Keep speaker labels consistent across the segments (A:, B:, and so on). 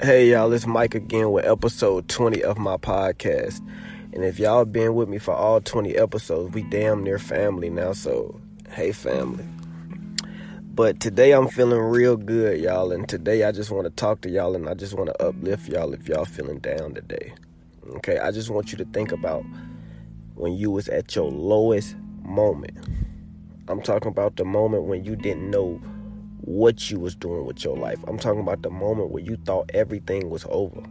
A: Hey y'all, it's Mike again with episode 20 of my podcast. And if y'all been with me for all 20 episodes, we damn near family now, so hey family. But today I'm feeling real good, y'all, and today I just want to talk to y'all and I just want to uplift y'all if y'all feeling down today. Okay, I just want you to think about when you was at your lowest moment. I'm talking about the moment when you didn't know what you was doing with your life. I'm talking about the moment where you thought everything was over.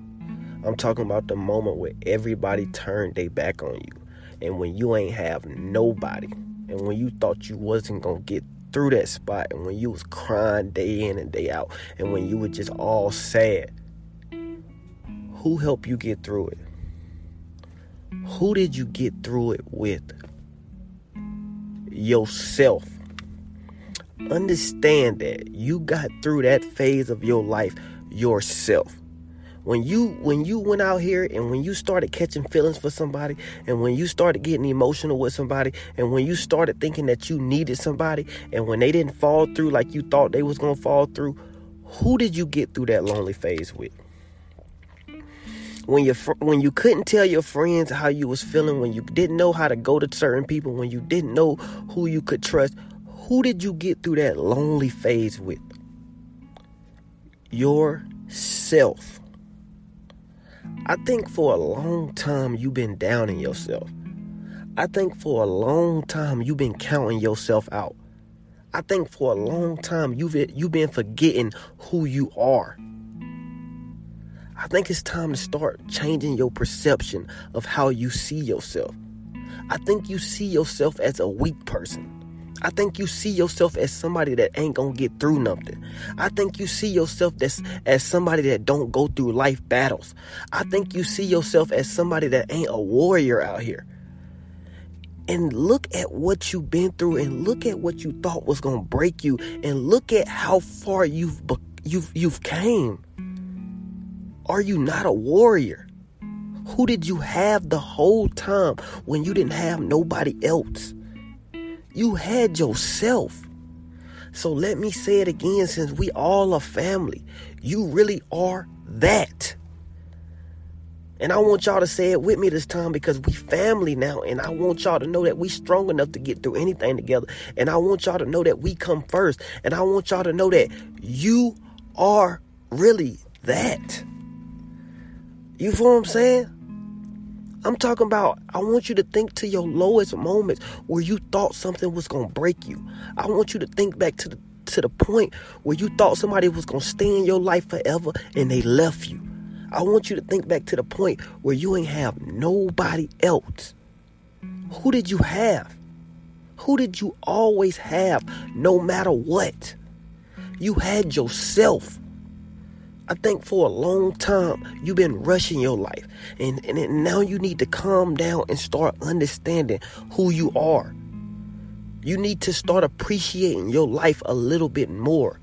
A: I'm talking about the moment where everybody turned their back on you and when you ain't have nobody and when you thought you wasn't going to get through that spot and when you was crying day in and day out and when you were just all sad. Who helped you get through it? Who did you get through it with? Yourself. Understand that you got through that phase of your life yourself. When you when you went out here and when you started catching feelings for somebody and when you started getting emotional with somebody and when you started thinking that you needed somebody and when they didn't fall through like you thought they was going to fall through who did you get through that lonely phase with when you when you couldn't tell your friends how you was feeling when you didn't know how to go to certain people when you didn't know who you could trust who did you get through that lonely phase with? Yourself. I think for a long time you've been downing yourself. I think for a long time you've been counting yourself out. I think for a long time you've you've been forgetting who you are. I think it's time to start changing your perception of how you see yourself. I think you see yourself as a weak person. I think you see yourself as somebody that ain't gonna get through nothing. I think you see yourself as, as somebody that don't go through life battles. I think you see yourself as somebody that ain't a warrior out here. And look at what you've been through and look at what you thought was gonna break you and look at how far you've you've you've came. Are you not a warrior? Who did you have the whole time when you didn't have nobody else? You had yourself. So let me say it again since we all are family. You really are that. And I want y'all to say it with me this time because we family now. And I want y'all to know that we strong enough to get through anything together. And I want y'all to know that we come first. And I want y'all to know that you are really that. You feel what I'm saying? I'm talking about, I want you to think to your lowest moments where you thought something was to break you. I want you to think back to the to the point where you thought somebody was to stay in your life forever and they left you. I want you to think back to the point where you ain't have nobody else. Who did you have? Who did you always have no matter what? You had yourself. I think for a long time you've been rushing your life, and, and now you need to calm down and start understanding who you are. You need to start appreciating your life a little bit more.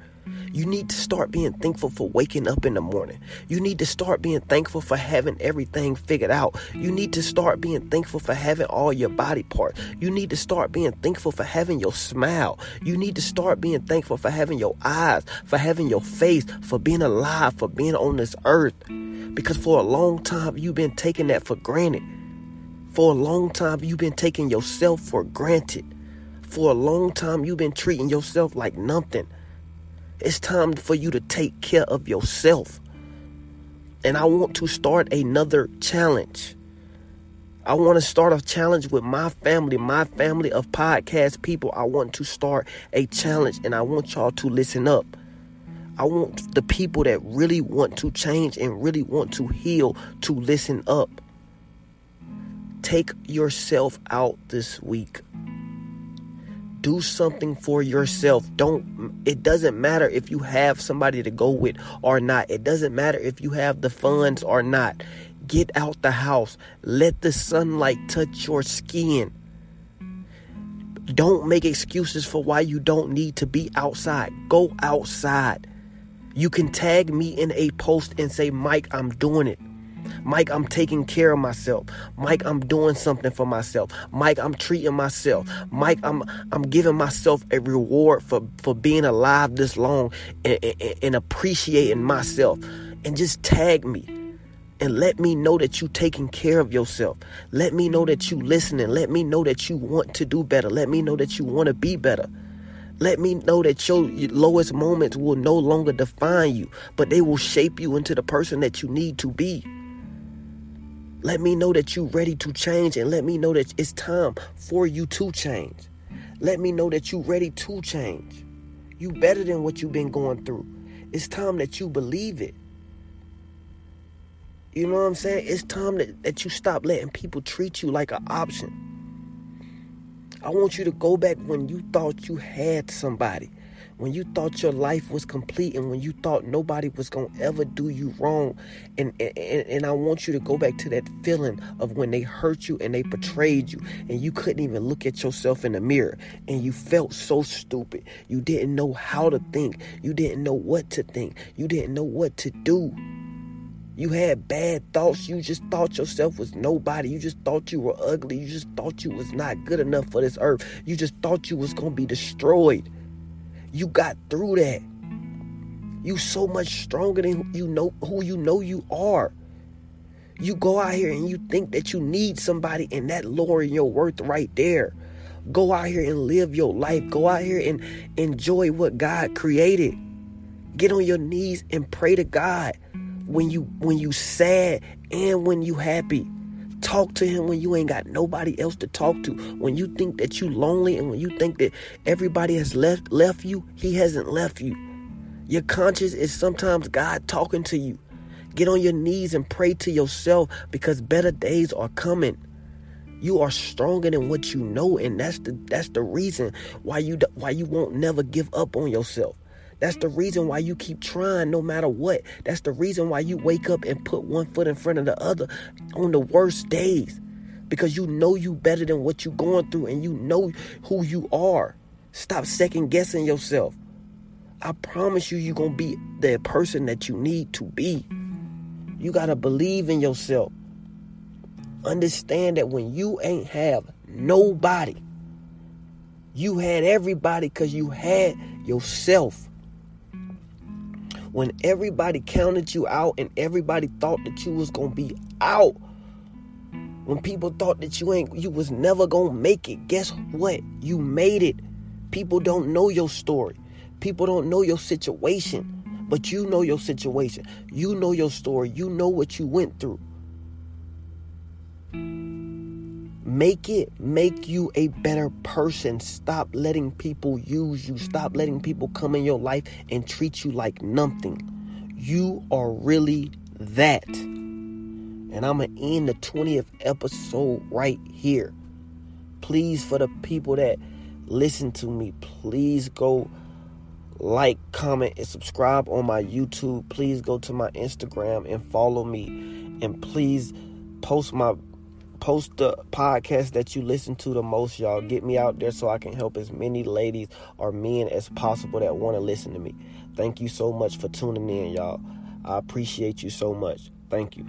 A: You need to start being thankful for waking up in the morning. You need to start being thankful for having everything figured out. You need to start being thankful for having all your body parts. You need to start being thankful for having your smile. You need to start being thankful for having your eyes, for having your face, for being alive, for being on this earth. Because for a long time, you've been taking that for granted. For a long time, you've been taking yourself for granted. For a long time, you've been treating yourself like nothing. It's time for you to take care of yourself. And I want to start another challenge. I want to start a challenge with my family, my family of podcast people. I want to start a challenge and I want y'all to listen up. I want the people that really want to change and really want to heal to listen up. Take yourself out this week. Do something for yourself. Don't it doesn't matter if you have somebody to go with or not. It doesn't matter if you have the funds or not. Get out the house. Let the sunlight touch your skin. Don't make excuses for why you don't need to be outside. Go outside. You can tag me in a post and say, Mike, I'm doing it. Mike, I'm taking care of myself. Mike, I'm doing something for myself. Mike, I'm treating myself. Mike, I'm I'm giving myself a reward for for being alive this long and, and, and appreciating myself. And just tag me and let me know that you taking care of yourself. Let me know that you listening. Let me know that you want to do better. Let me know that you want to be better. Let me know that your lowest moments will no longer define you, but they will shape you into the person that you need to be. Let me know that you're ready to change and let me know that it's time for you to change. Let me know that you're ready to change. You better than what you've been going through. It's time that you believe it. You know what I'm saying? It's time that, that you stop letting people treat you like an option. I want you to go back when you thought you had somebody when you thought your life was complete and when you thought nobody was going to ever do you wrong and, and and I want you to go back to that feeling of when they hurt you and they betrayed you and you couldn't even look at yourself in the mirror and you felt so stupid you didn't know how to think you didn't know what to think you didn't know what to do you had bad thoughts. You just thought yourself was nobody. You just thought you were ugly. You just thought you was not good enough for this earth. You just thought you was going to be destroyed. You got through that. You so much stronger than you know who you know you are. You go out here and you think that you need somebody and that lowering your worth right there. Go out here and live your life. Go out here and enjoy what God created. Get on your knees and pray to God when you when you sad and when you happy. Talk to him when you ain't got nobody else to talk to. When you think that you lonely and when you think that everybody has left left you, he hasn't left you. Your conscience is sometimes God talking to you. Get on your knees and pray to yourself because better days are coming. You are stronger than what you know and that's the that's the reason why you why you won't never give up on yourself. That's the reason why you keep trying no matter what. That's the reason why you wake up and put one foot in front of the other on the worst days. Because you know you better than what you're going through and you know who you are. Stop second guessing yourself. I promise you, you're going to be the person that you need to be. You got to believe in yourself. Understand that when you ain't have nobody, you had everybody because you had yourself when everybody counted you out and everybody thought that you was gonna be out when people thought that you ain't you was never gonna make it guess what? You made it. People don't know your story. People don't know your situation but you know your situation. You know your story. You know what you went through Make it make you a better person. Stop letting people use you. Stop letting people come in your life and treat you like nothing. You are really that. And I'm going to end the 20th episode right here. Please, for the people that listen to me, please go like, comment, and subscribe on my YouTube. Please go to my Instagram and follow me. And please post my post the podcast that you listen to the most, y'all. Get me out there so I can help as many ladies or men as possible that want to listen to me. Thank you so much for tuning in, y'all. I appreciate you so much. Thank you.